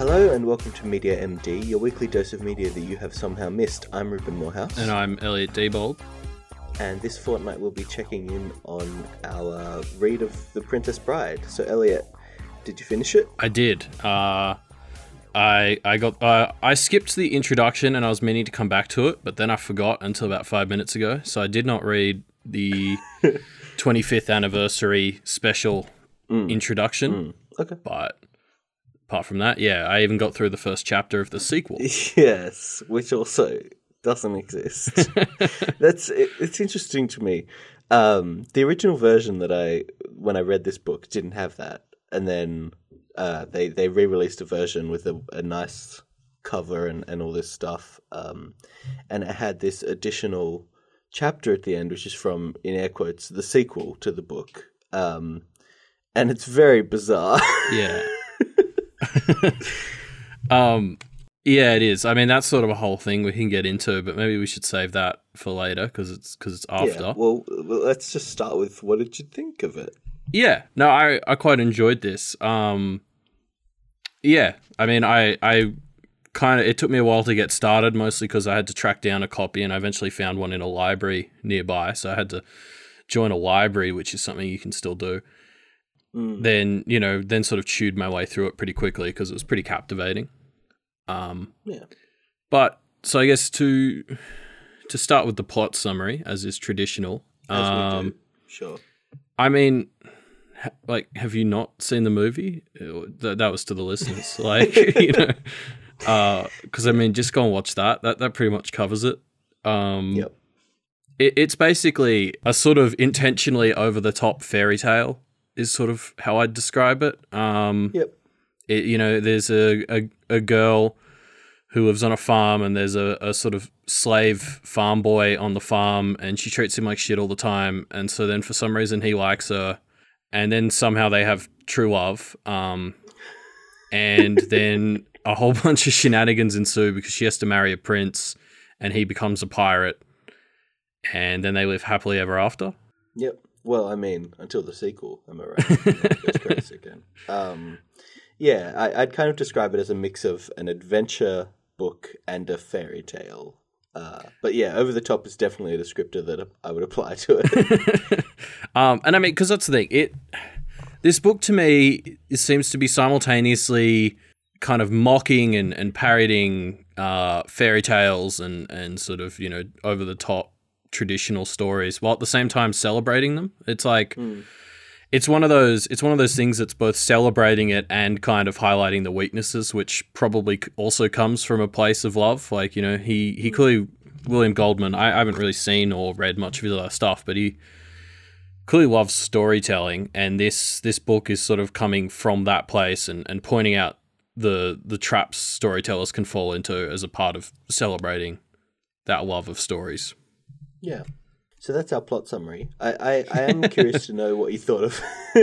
Hello and welcome to Media MD, your weekly dose of media that you have somehow missed. I'm Reuben Morehouse. And I'm Elliot Diebold. And this fortnight we'll be checking in on our read of The Princess Bride. So, Elliot, did you finish it? I did. Uh, I I got uh, I skipped the introduction and I was meaning to come back to it, but then I forgot until about five minutes ago. So I did not read the 25th anniversary special introduction. Mm. Okay. But apart from that, yeah, I even got through the first chapter of the sequel. Yes, which also doesn't exist. That's it, it's interesting to me. Um, the original version that I when I read this book didn't have that, and then uh, they they re released a version with a, a nice cover and, and all this stuff, um, and it had this additional chapter at the end, which is from in air quotes the sequel to the book, um, and it's very bizarre. Yeah. um yeah, it is. I mean, that's sort of a whole thing we can get into, but maybe we should save that for later because it's because it's after. Yeah, well, let's just start with what did you think of it? Yeah, no, I I quite enjoyed this. Um, yeah, I mean, I I kind of it took me a while to get started, mostly because I had to track down a copy, and I eventually found one in a library nearby, so I had to join a library, which is something you can still do. Mm. Then you know, then sort of chewed my way through it pretty quickly because it was pretty captivating. Um, Yeah. but so I guess to to start with the plot summary, as is traditional. As um, we do. Sure. I mean, ha- like, have you not seen the movie? Uh, That, that was to the listeners, like, you know, because I mean, just go and watch that. That that pretty much covers it. Um, Yep. it, it's basically a sort of intentionally over the top fairy tale, is sort of how I'd describe it. Um, Yep. it, you know, there's a, a, a girl who lives on a farm, and there's a, a sort of slave farm boy on the farm, and she treats him like shit all the time. And so then, for some reason, he likes her, and then somehow they have true love. Um, and then a whole bunch of shenanigans ensue because she has to marry a prince, and he becomes a pirate, and then they live happily ever after. Yep. Well, I mean, until the sequel, am I right? It goes crazy again. Um, yeah, I, I'd kind of describe it as a mix of an adventure book and a fairy tale. Uh, but yeah, over the top is definitely a descriptor that I would apply to it. um, and I mean, because that's the thing. It this book to me it seems to be simultaneously kind of mocking and, and parodying uh, fairy tales and and sort of you know over the top traditional stories, while at the same time celebrating them. It's like hmm. it's one of those it's one of those things that's both celebrating it and kind of highlighting the weaknesses which probably also comes from a place of love. Like you know he he hmm. clearly william goldman i, I haven't really seen or read much of his other stuff but he clearly loves storytelling and this this book is sort of coming from that place and, and pointing out the the traps storytellers can fall into as a part of celebrating that love of stories yeah. So that's our plot summary. I, I, I am curious to know what you thought of.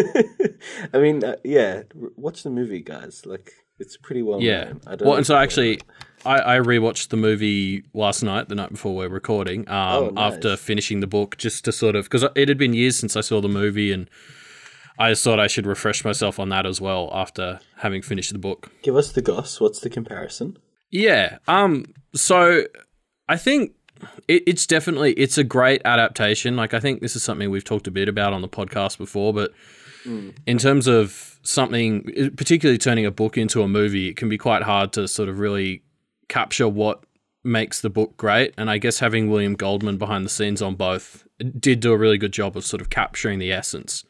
I mean, uh, yeah, watch the movie, guys. Like, it's pretty well Yeah. known. I don't Well, and so actually. I, I rewatched the movie last night, the night before we're recording, um, Oh, nice. after finishing the book, just to sort of because it had been years since I saw the movie, and I just thought I should refresh myself on that as well after having finished the book. give us the goss. What's the comparison? Yeah. Um. So I think it, it's definitely it's a great adaptation. Like I think this is something we've talked a bit about on the podcast before, but in terms of something, particularly turning a book into a movie, it can be quite hard to sort of really capture what makes the book great. And I guess having William Goldman behind the scenes on both did do a really good job of sort of capturing the essence.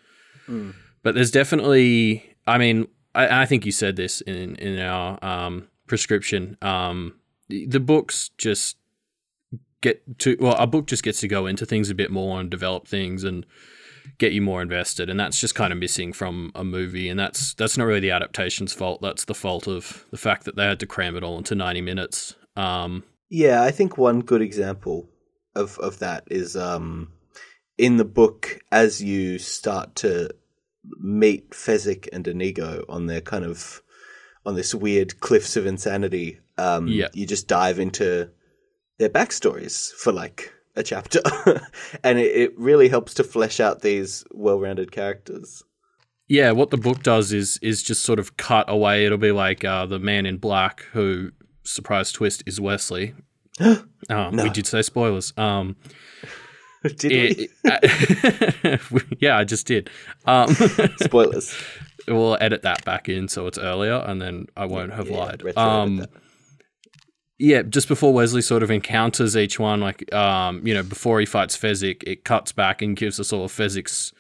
But there's definitely, I mean, I, I think you said this in in our um, prescription. Um, the, the books just get to well, a book just gets to go into things a bit more and develop things and get you more invested, and that's just kind of missing from a movie. And that's that's not really the adaptation's fault. That's the fault of the fact that they had to cram it all into ninety minutes. Um, Yeah, I think one good example of of that is um in the book as you start to meet Fezzik and Inigo on their kind of on this weird cliffs of insanity, um Yeah. you just dive into their backstories for like a chapter. and it, it really helps to flesh out these well rounded characters. Yeah, what the book does is is just sort of cut away. It'll be like uh, the man in black who surprise twist is Westley. um, No. We did say spoilers. Um, Did we? it- yeah, I just did. Um, Spoilers. we'll edit that back in so it's earlier, and then I won't have Yeah, lied. retro edit Um, that. Yeah, just before Westley sort of encounters each one, like um, you know, before he fights Fezzik, it cuts back and gives us all of Fezzik's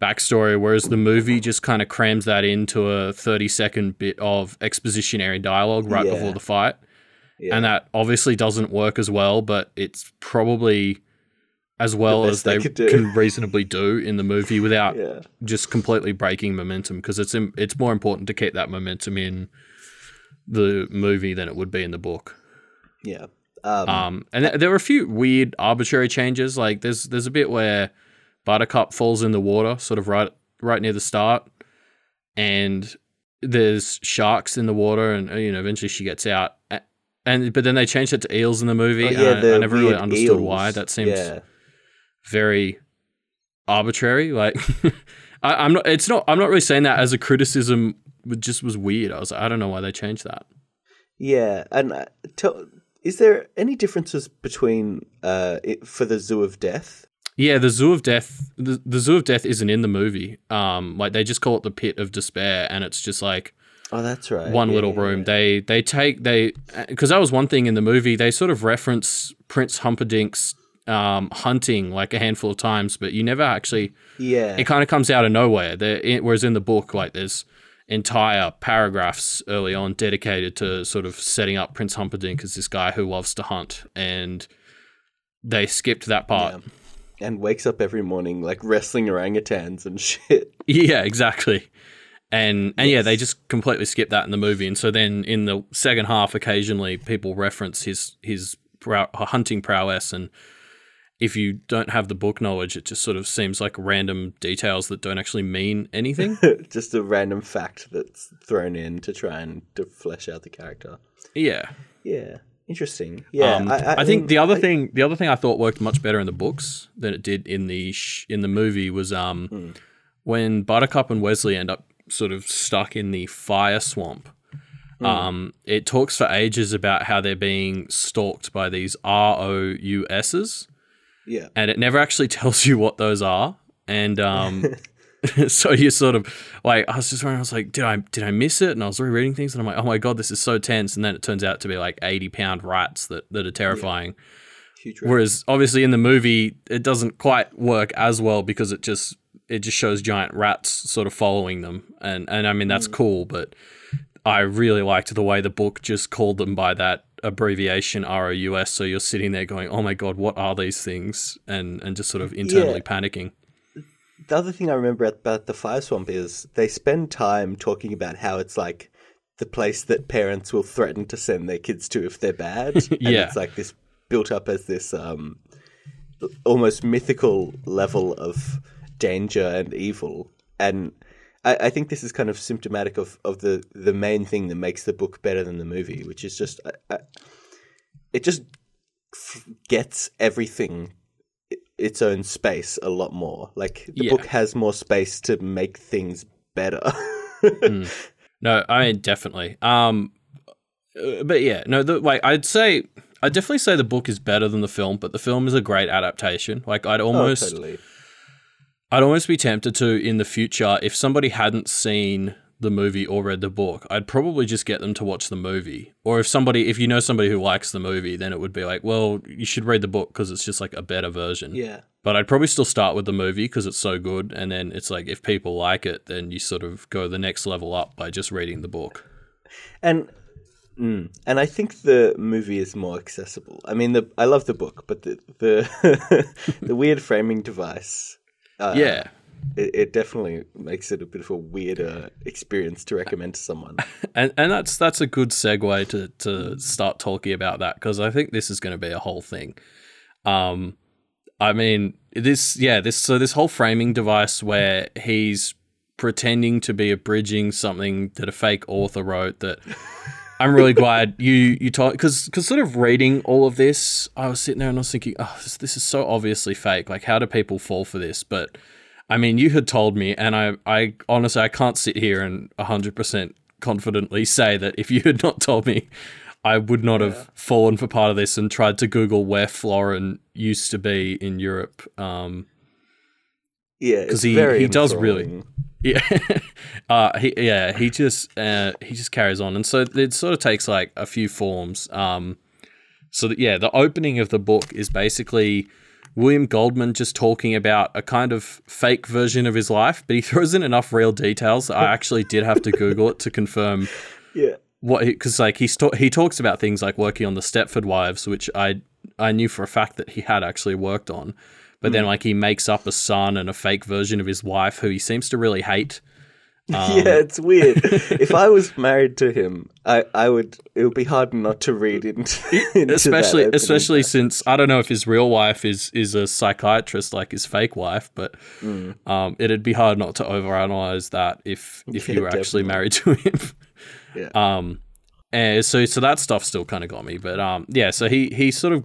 backstory, whereas the movie just kind of crams that into a thirty second bit of expositionary dialogue right Yeah. before the fight. Yeah. And that obviously doesn't work as well, but it's probably as well best as they they can reasonably do in the movie without yeah. just completely breaking momentum because it's it's more important to keep that momentum in the movie than it would be in the book. Yeah. Um, Um, and th- there were a few weird arbitrary changes. Like there's there's a bit where Buttercup falls in the water, sort of right right near the start, and there's sharks in the water, and you know eventually she gets out. And but then they changed it to eels in the movie. oh, yeah, I, the I never really understood eels. why. That seems Yeah. very arbitrary. Like I, I'm not. It's not. I'm not really saying that as a criticism. It just was weird. I was. like, I don't know why they changed that. Yeah, and uh, tell, is there any differences between uh it, for the Zoo of Death? Yeah, the Zoo of Death. The, the Zoo of Death isn't in the movie. Um, like they just call it the Pit of Despair, and it's just like Oh, that's right. one Yeah, little room. yeah. They they take they because that was one thing in the movie. They sort of reference Prince Humperdinck's um, hunting like a handful of times, but you never actually. Yeah, It kind of comes out of nowhere. There, whereas in the book, like there's entire paragraphs early on dedicated to sort of setting up Prince Humperdinck as this guy who loves to hunt, and they skipped that part. Yeah. and wakes up every morning like wrestling orangutans and shit. Yeah, exactly. And and yeah, they just completely skip that in the movie. And so then in the second half, occasionally people reference his his prow- hunting prowess, and if you don't have the book knowledge, it just sort of seems like random details that don't actually mean anything. Just a random fact that's thrown in to try and to flesh out the character. yeah, Yeah, interesting. Yeah, um, I, I, I, think mean, the other I- thing, the other thing I thought worked much better in the books than it did in the sh- in the movie was um Hmm. when Buttercup and Westley end up sort of stuck in the fire swamp. Hmm. Um, it talks for ages about how they're being stalked by these R O U S's, Yeah, and it never actually tells you what those are. And um, so you sort of like I was just wondering, I was like, did I did I miss it? And I was rereading things, and I'm like, oh my god, this is so tense. And then it turns out to be like 80 pound rats that that are terrifying. huge. Whereas obviously in the movie, it doesn't quite work as well because it just it just shows giant rats sort of following them, and and I mean that's cool, but I really liked the way the book just called them by that abbreviation ROUS. So you're sitting there going, "Oh my god, what are these things?" and and just sort of internally panicking. the other thing I remember about the fire swamp is they spend time talking about how it's like the place that parents will threaten to send their kids to if they're bad. and Yeah. it's like this built up as this um, almost mythical level of danger and evil. And I, I think this is kind of symptomatic of, of the, the main thing that makes the book better than the movie, which is just I, I, it just gets everything its own space a lot more. Like the Yeah. book has more space to make things better. No, I mean definitely. Um, uh, but yeah, no, the like I'd say I'd definitely say the book is better than the film, but the film is a great adaptation. Like I'd almost oh, totally. I'd almost be tempted to in the future if somebody hadn't seen the movie or read the book, I'd probably just get them to watch the movie. Or if somebody, if you know somebody who likes the movie, then it would be like, well, you should read the book because it's just like a better version. Yeah. But I'd probably still start with the movie because it's so good, and then it's like if people like it, then you sort of go the next level up by just reading the book. And mm, and I think the movie is more accessible. I mean, the I love the book, but the the the weird framing device. Uh, yeah, it, it definitely makes it a bit of a weirder experience to recommend to someone. and and that's that's a good segue to to start talking about that because I think this is going to be a whole thing. Um, I mean this yeah this so this whole framing device where he's pretending to be abridging something that a fake author wrote that. I'm really glad you you told because because sort of reading all of this, I was sitting there and I was thinking, oh, this, this is so obviously fake. Like, how do people fall for this? But I mean, you had told me, and I, I honestly, I can't sit here and 100% confidently say that if you had not told me, I would not have fallen for part of this and tried to Google where Florin used to be in Europe. Um, Yeah, 'Cause it's he- very he does really-. Yeah, uh, he, yeah, he just uh, he just carries on, and so it sort of takes like a few forms. Um, so that yeah, the opening of the book is basically William Goldman just talking about a kind of fake version of his life, but he throws in enough real details. that I actually did have to Google it to confirm Yeah, what because like ta- he talks about things like working on the Stepford Wives, which I I knew for a fact that he had actually worked on, but then like he makes up a son and a fake version of his wife who he seems to really hate. Um, yeah, it's weird. if I was married to him, I, I would. It would be hard not to read into, into especially especially since I don't know if his real wife is is a psychiatrist like his fake wife, but um, it'd be hard not to overanalyze that if if Yeah, you were actually married to him. Yeah. Um, and so so that stuff still kind of got me, but um, yeah. So he he sort of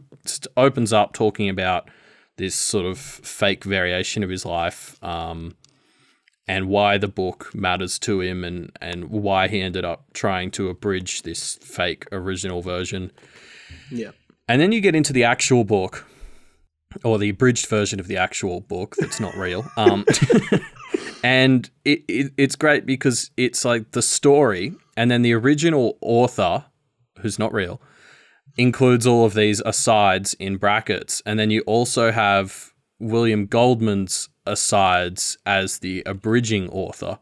opens up talking about this sort of fake variation of his life, um, and why the book matters to him, and and why he ended up trying to abridge this fake original version. yeah, And then you get into the actual book, or the abridged version of the actual book that's not real. Um, and it, it, it's great because it's like the story, and then the original author, who's not real, includes all of these asides in brackets. And then you also have William Goldman's asides as the abridging author.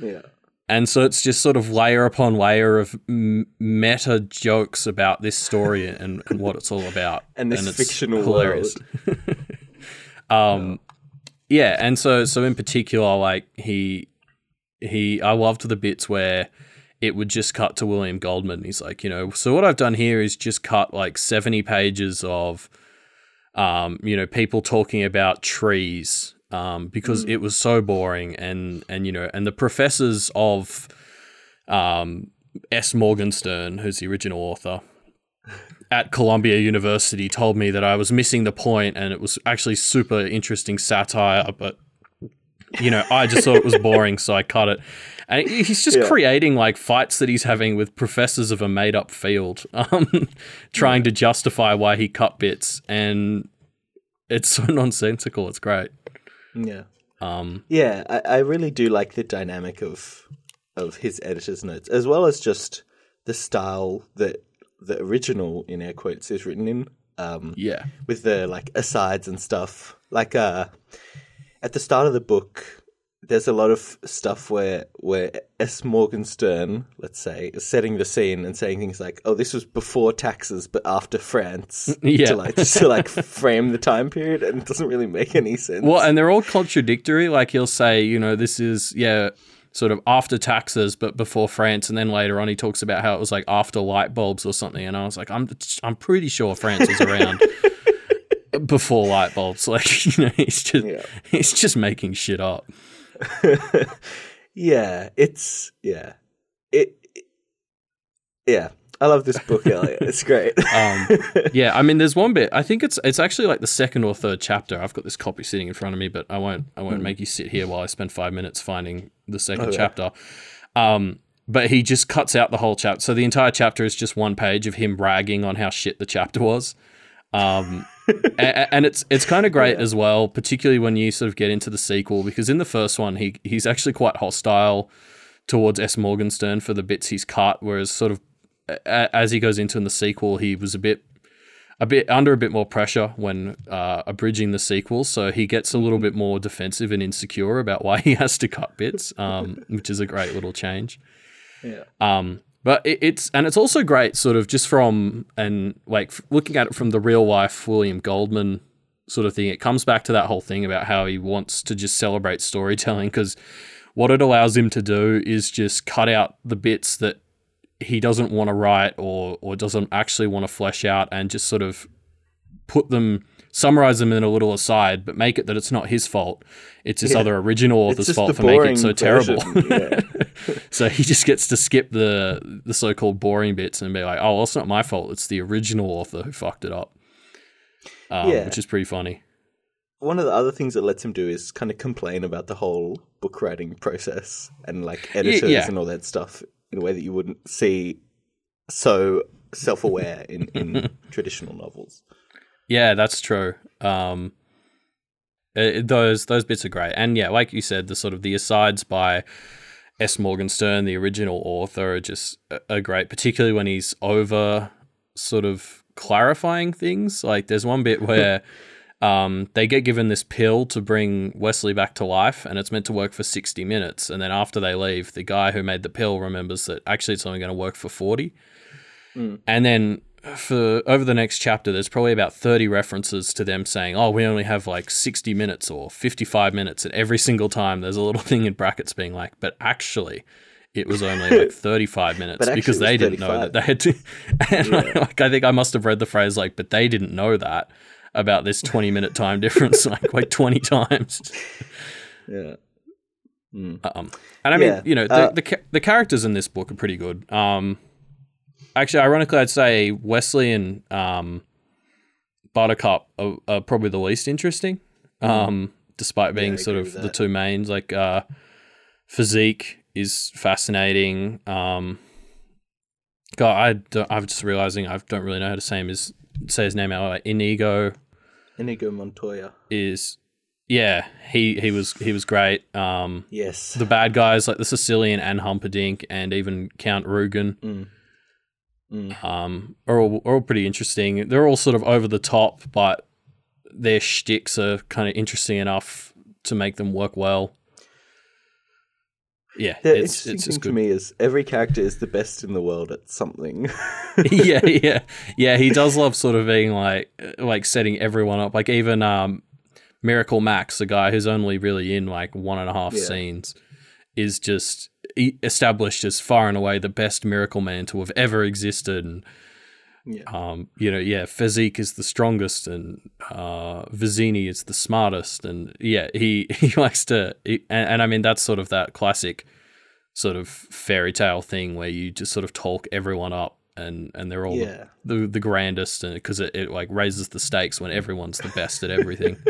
yeah, And so it's just sort of layer upon layer of m- meta jokes about this story and, and what it's all about. And this it's fictional hilarious. um, yeah, and so so in particular, like he he, I loved the bits where it would just cut to William Goldman. He's like, you know, so what I've done here is just cut like seventy pages of, um, you know, people talking about trees um, because it was so boring and and you know and the professors of um, S. Morgenstern, who's the original author at Columbia University, told me that I was missing the point and it was actually super interesting satire, but you know I just thought it was boring, so I cut it. And he's just Yeah. creating like fights that he's having with professors of a made up field, um, trying to justify why he cut bits, and it's so nonsensical. It's great. yeah. Um, Yeah, I, I really do like the dynamic of of his editor's notes, as well as just the style that the original in air quotes is written in. Um, yeah, with the like asides and stuff. Like uh at the start of the book there's a lot of stuff where where S. Morgenstern, let's say, is setting the scene and saying things like, "Oh, this was before taxes, but after France," Yeah. to like just to like frame the time period, and it doesn't really make any sense. Well, and they're all contradictory. Like he'll say, you know, this is yeah, sort of after taxes, but before France, and then later on he talks about how it was like after light bulbs or something. And I was like, I'm I'm pretty sure France was around before light bulbs. Like you know, he's just Yeah. he's just making shit up. yeah, it's yeah, it, it- yeah. I love this book, Elliot. It's great. Um, yeah, I mean, there's one bit. I think it's it's actually like the second or third chapter. I've got this copy sitting in front of me, but I won't I won't make you sit here while I spend five minutes finding the second Okay. chapter. Um, but he just cuts out the whole chapter. So the entire chapter is just one page of him ragging on how shit the chapter was. Um, and it's it's kind of great as well, particularly when you sort of get into the sequel, because in the first one he he's actually quite hostile towards S. Morgenstern for the bits he's cut, whereas sort of a- as he goes into in the sequel, he was a bit a bit under a bit more pressure when uh, abridging the sequel, so he gets a little bit more defensive and insecure about why he has to cut bits, um, which is a great little change. yeah. Um, but it, it's and it's also great, sort of just from and like looking at it from the real life William Goldman sort of thing. It comes back to that whole thing about how he wants to just celebrate storytelling because what it allows him to do is just cut out the bits that he doesn't want to write or or doesn't actually want to flesh out and just sort of put them summarize them in a little aside but make it that it's not his fault it's this Yeah. other original author's fault for making it so terrible version, yeah. so he just gets to skip the the so-called boring bits and be like, "Oh, well, it's not my fault. It's the original author who fucked it up," um, Yeah. which is pretty funny. one of the other things that lets him do is kind of complain about the whole book writing process and like editors yeah. and all that stuff in a way that you wouldn't see so self aware in, in traditional novels. Yeah, that's true. Um, it, those those bits are great, and yeah, like you said, the sort of the asides by S. Morgenstern, the original author, are just are great, particularly when he's over sort of clarifying things. Like there's one bit where. Um, they get given this pill to bring Westley back to life, and it's meant to work for 60 minutes. And then after they leave, the guy who made the pill remembers that actually it's only going to work for 40. Mm. And then for over the next chapter, there's probably about 30 references to them saying, oh, we only have like 60 minutes or 55 minutes. And every single time, there's a little thing in brackets being like, but actually, it was only like 35 minutes because they didn't know that they had to. And Yeah. like, I think I must have read the phrase like, but they didn't know that about this 20 minute time difference like like 20 times. Yeah. Mm. Um, and I mean, Yeah, you know, the, uh, the the characters in this book are pretty good. Um, actually, ironically, I'd say Westley and um, Buttercup are, are probably the least interesting. Um, despite being. I sort of the two mains, like uh, Fezzik is fascinating. Um, God, I I'm just realizing I don't really know how to say his say his name out. Inigo Inigo Montoya. is, yeah, he he was he was great. Um, Yes. the bad guys like the Sicilian and Humperdinck and even Count Rugen Mm. Mm. um, are all are all pretty interesting. They're all sort of over the top, but their shticks are kind of interesting enough to make them work well. Yeah, The it's interesting it's thing just to me is every character is the best in the world at something. yeah, yeah, yeah. He does love sort of being like like setting everyone up. Like even um, Miracle Max, the guy who's only really in like one and a half Yeah. scenes, is just established as far and away the best Miracle Man to have ever existed. And yeah. um, you know, yeah, Fezzik is the strongest, and uh, Vizzini is the smartest, and yeah, he he likes to, he, and, and I mean that's sort of that classic sort of fairy tale thing where you just sort of talk everyone up, and and they're all Yeah. the the grandest, and because it, it like raises the stakes when everyone's the best at everything.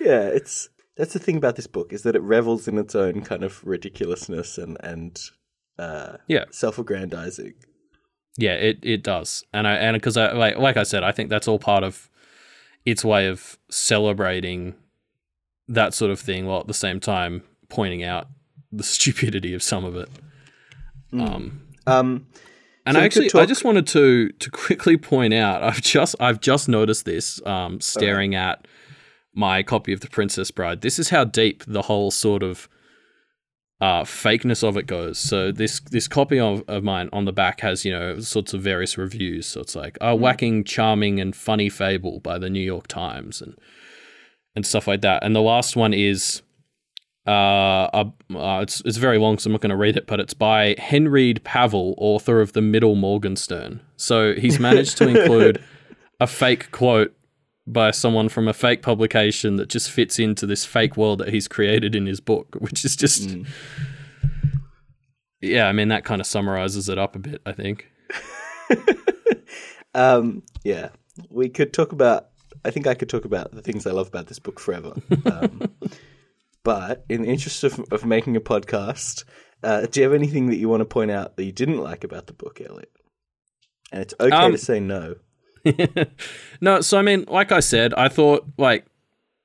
Yeah, it's that's the thing about this book is that it revels in its own kind of ridiculousness and and uh, Yeah. self-aggrandizing. Yeah, it, it does, and I and because I like like I said, I think that's all part of its way of celebrating that sort of thing, while at the same time pointing out the stupidity of some of it. Um, Um, and So I actually, I just wanted to to quickly point out, I've just I've just noticed this, um, staring at my copy of The Princess Bride. This is how deep the whole sort of uh, fakeness of it goes. So this this copy of, of mine on the back has you know sorts of various reviews. So it's like a whacking, charming, and funny fable by the New York Times and and stuff like that. And the last one is uh, uh, uh it's it's very long, so I'm not going to read it. But it's by Henried Pavel, author of the Middle Morgenstern. So he's managed to include a fake quote by someone from a fake publication that just fits into this fake world that he's created in his book, which is just. Mm. Yeah, I mean that kind of summarizes it up a bit. I think. um, yeah, we could talk about. I think I could talk about the things I love about this book forever. Um, but in the interest of, of making a podcast, uh, do you have anything that you want to point out that you didn't like about the book, Elliot? And it's okay Um, to say no. No, so I mean, like I said, I thought like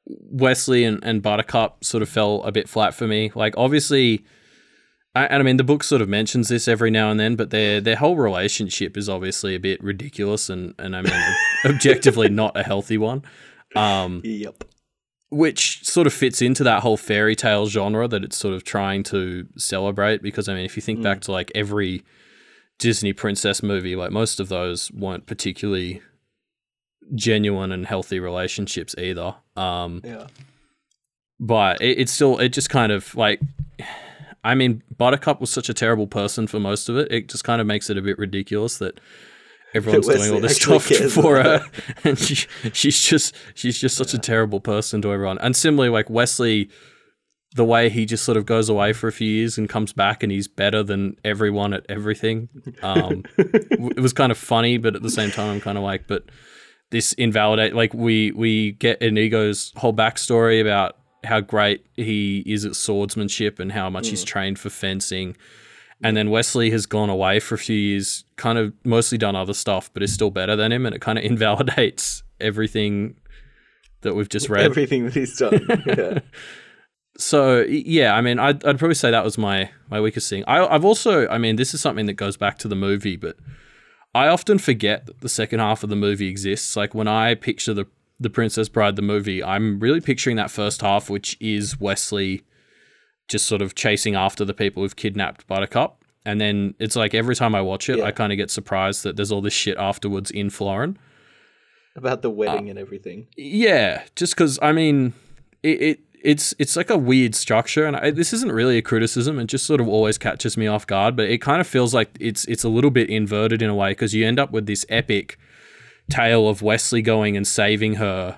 Westley and, and Buttercup sort of fell a bit flat for me. Like obviously, I, and I mean the book sort of mentions this every now and then, but their their whole relationship is obviously a bit ridiculous and and I mean objectively not a healthy one. Um, Yep. which sort of fits into that whole fairy tale genre that it's sort of trying to celebrate. Because I mean, if you think back to like every Disney princess movie, like most of those weren't particularly genuine and healthy relationships either. Um, Yeah. but it, it's still it just kind of like I mean Buttercup was such a terrible person for most of it. It just kind of makes it a bit ridiculous that everyone's doing all this stuff for her, and she, she's just she's just such a terrible person to everyone. And similarly, like Westley, the way he just sort of goes away for a few years and comes back and he's better than everyone at everything. Um, it was kind of funny, but at the same time, I'm kind of like, but this invalidate like we we get Inigo's whole backstory about how great he is at swordsmanship and how much he's trained for fencing. And then Westley has gone away for a few years, kind of mostly done other stuff, but is still better than him, and it kind of invalidates everything that we've just read. Everything that he's done. yeah. so yeah, I mean, I'd, I'd probably say that was my my weakest thing. I, I've also, I mean, this is something that goes back to the movie, but I often forget that the second half of the movie exists. Like when I picture the the Princess Bride, the movie, I'm really picturing that first half, which is Westley just sort of chasing after the people who've kidnapped Buttercup. And then it's like every time I watch it, Yeah. I kind of get surprised that there's all this shit afterwards in Florin. About the wedding uh, and everything. Yeah, just because I mean, it, it it's it's like a weird structure, and I, this isn't really a criticism. It just sort of always catches me off guard, but it kind of feels like it's it's a little bit inverted in a way because you end up with this epic tale of Westley going and saving her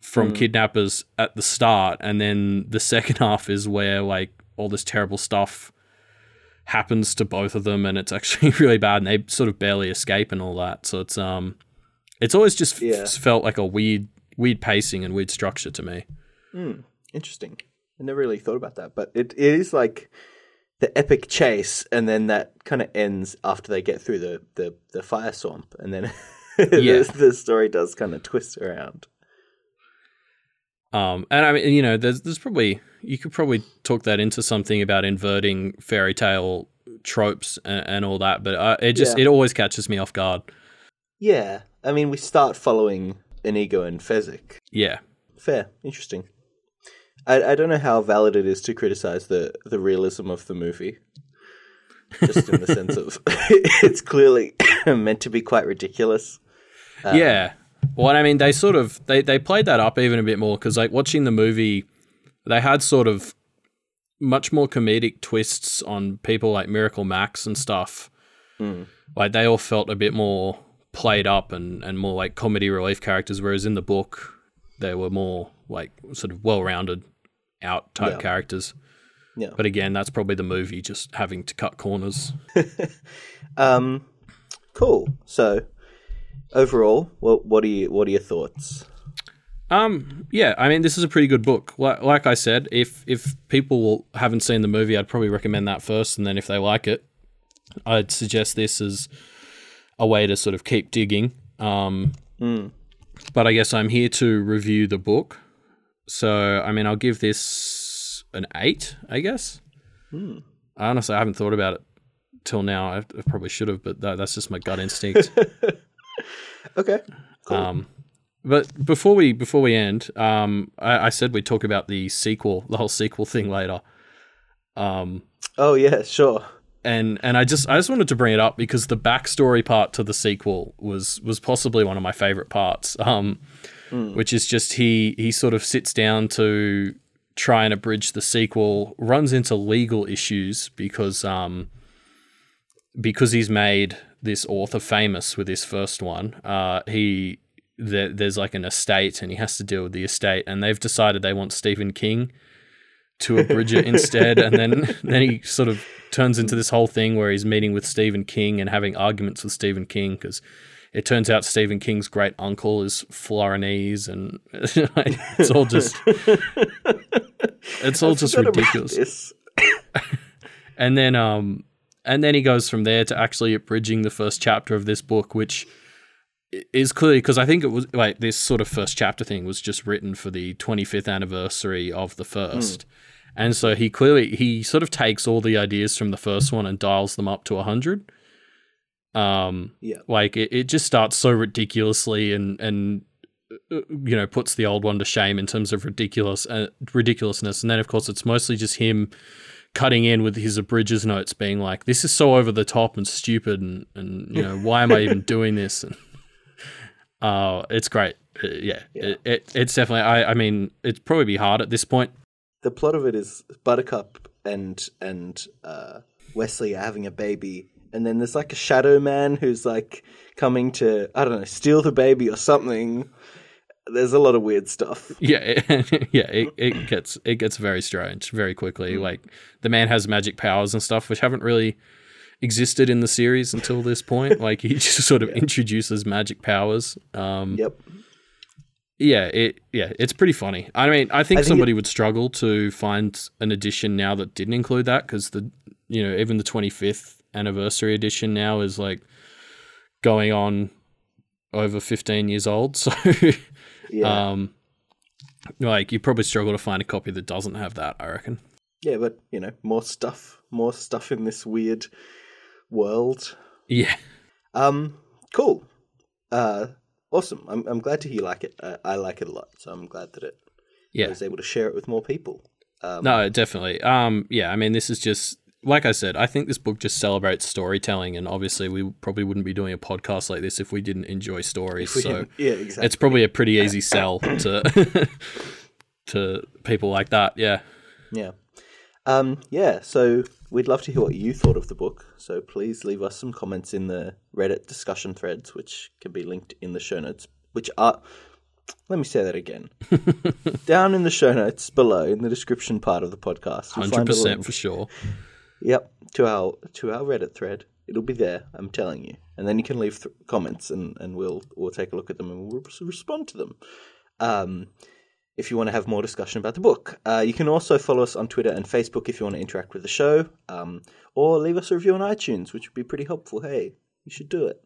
from kidnappers at the start, and then the second half is where like all this terrible stuff happens to both of them, and it's actually really bad, and they sort of barely escape and all that. So it's um, it's always just f- felt like a weird weird pacing and weird structure to me. Interesting. I never really thought about that, but it, it is like the epic chase, and then that kind of ends after they get through the, the, the fire swamp, and then Yeah. the, the story does kind of twist around. Um, and I mean, you know, there's there's probably you could probably talk that into something about inverting fairy tale tropes and, and all that, but uh, it just Yeah. it always catches me off guard. Yeah, I mean, we start following Inigo and Fezzik. Yeah, Fair, interesting. I, I don't know how valid it is to criticize the, the realism of the movie. Just in the sense of it's clearly meant to be quite ridiculous. Uh, yeah. Well, I mean, they sort of they they played that up even a bit more because like watching the movie, they had sort of much more comedic twists on people like Miracle Max and stuff. Hmm. Like they all felt a bit more played up and and more like comedy relief characters, whereas in the book they were more like sort of well rounded out type Yeah. characters. Yeah. But again, that's probably the movie just having to cut corners. Um, cool. So, overall, what what are you what are your thoughts? Um, yeah, I mean, this is a pretty good book. Like, like I said, if if people haven't seen the movie, I'd probably recommend that first, and then if they like it, I'd suggest this as a way to sort of keep digging. Um, but I guess I'm here to review the book, so I mean, I'll give this an eight, I guess. I honestly I haven't thought about it till now. I, I probably should have, but that, that's just my gut instinct. Okay. Cool. Um, but before we before we end, um, I, I said we'd talk about the sequel, the whole sequel thing later. Um, oh yeah, sure. and and I just I just wanted to bring it up because the backstory part to the sequel was was possibly one of my favorite parts. Um, which is just he he sort of sits down to try and abridge the sequel, runs into legal issues because um because he's made this author famous with his first one. Uh, he there, there's like an estate and he has to deal with the estate, and they've decided they want Stephen King to abridge it instead, and then then he sort of turns into this whole thing where he's meeting with Stephen King and having arguments with Stephen King because it turns out Stephen King's great uncle is Florinese, and it's all just it's all just ridiculous. And then um and then he goes from there to actually abridging the first chapter of this book, which is clearly because I think it was like this sort of first chapter thing was just written for the 25th anniversary of the first. And so he clearly he sort of takes all the ideas from the first one and dials them up to 100. Um Yeah. like it, it just starts so ridiculously and and uh, you know puts the old one to shame in terms of ridiculous uh, ridiculousness. And then of course it's mostly just him cutting in with his abridges notes being like this is so over the top and stupid and and you know why am i even doing this? And uh it's great. Uh, yeah, It, it, it's definitely i i mean it'd probably be hard at this point. The plot of it is Buttercup and and uh, Westley are having a baby, and then there's like a shadow man who's like coming to I don't know steal the baby or something. There's a lot of weird stuff. yeah it, yeah it, it gets it gets very strange very quickly like the man has magic powers and stuff which haven't really existed in the series until this point. Like he just sort of introduces magic powers. Um, Yep. yeah, it yeah, it's pretty funny. I mean, I think, I think somebody would struggle to find an edition now that didn't include that because the you know even the 25th anniversary edition now is like going on over 15 years old. So Yeah. um, like you probably struggle to find a copy that doesn't have that. I reckon. yeah, but you know, more stuff, more stuff in this weird world. Yeah, Um, cool. Uh, awesome. I'm I'm glad to hear you like it. I, I like it a lot, so I'm glad that it I yeah. was able to share it with more people. Um, No, definitely. Um, yeah, I mean, this is just like I said. I think this book just celebrates storytelling, and obviously, we probably wouldn't be doing a podcast like this if we didn't enjoy stories. So yeah, exactly. it's probably a pretty easy sell to to people like that. Yeah, Yeah. Um, yeah, so we'd love to hear what you thought of the book. So please leave us some comments in the Reddit discussion threads, which can be linked in the show notes, which are. Let me say that again. Down in the show notes below, in the description part of the podcast, hundred percent for sure. Yep, to our to our Reddit thread. It'll be there. I'm telling you, and then you can leave th- comments, and, and we'll we'll take a look at them and we'll res- respond to them. Um, if you want to have more discussion about the book, uh, you can also follow us on Twitter and Facebook if you want to interact with the show, um, or leave us a review on iTunes, which would be pretty helpful. Hey, you should do it.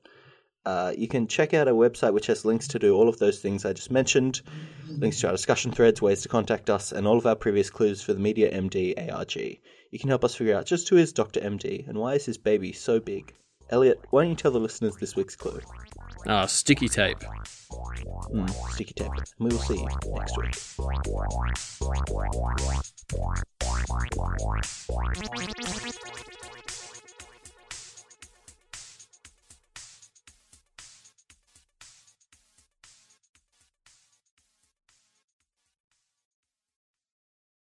Uh, you can check out our website, which has links to do all of those things I just mentioned, links to our discussion threads, ways to contact us, and all of our previous clues for the Media MD ARG. You can help us figure out just who is Dr. MD and why is his baby so big. Elliot, why don't you tell the listeners this week's clue? Ah, sticky tape. Mm, sticky tape. And we will see you next week.